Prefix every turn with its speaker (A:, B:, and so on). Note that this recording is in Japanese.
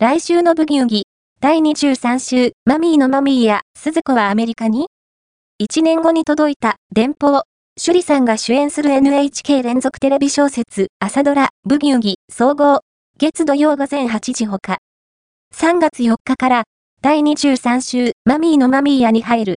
A: 来週のブギウギ、第23週、マミーのマミーや、鈴子はアメリカに ?1 年後に届いた、電報。シュリさんが主演する NHK 連続テレビ小説、朝ドラ、ブギウギ、総合。月土曜午前8時ほか。3月4日から、第23週、マミーのマミーやに入る。